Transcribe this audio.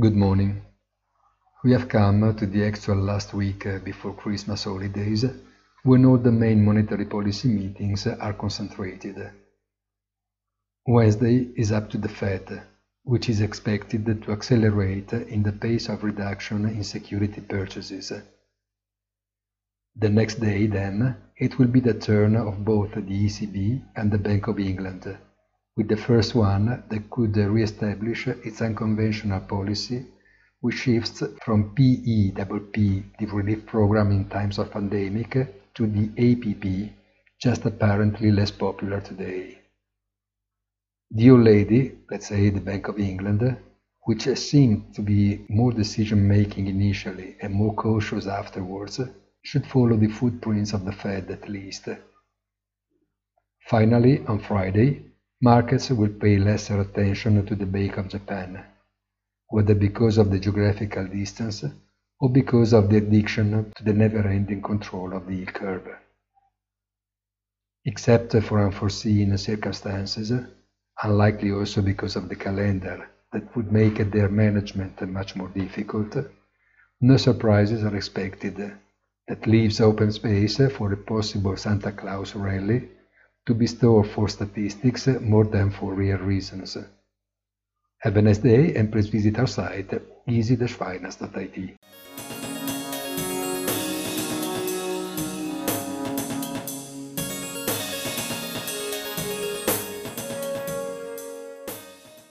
Good morning. We have come to the actual last week uh, before Christmas holidays, when all the main monetary policy meetings are concentrated. Wednesday is up to the Fed, which is expected to accelerate in the pace of reduction in security purchases. The next day, then, it will be the turn of both the ECB and the Bank of England with the first one that could re-establish its unconventional policy which shifts from PEPP, the relief program in times of pandemic, to the APP, just apparently less popular today. The old lady, let's say the Bank of England, which seemed to be more decision-making initially and more cautious afterwards, should follow the footprints of the Fed at least. Finally, on Friday, markets will pay lesser attention to the Bank of Japan, whether because of the geographical distance or because of the addiction to the never-ending control of the yield curve. Except for unforeseen circumstances, unlikely also because of the calendar that would make their management much more difficult, no surprises are expected. That leaves open space for a possible Santa Claus rally to be stored for statistics more than for real reasons. Have a nice day and please visit our site easy-finance.it.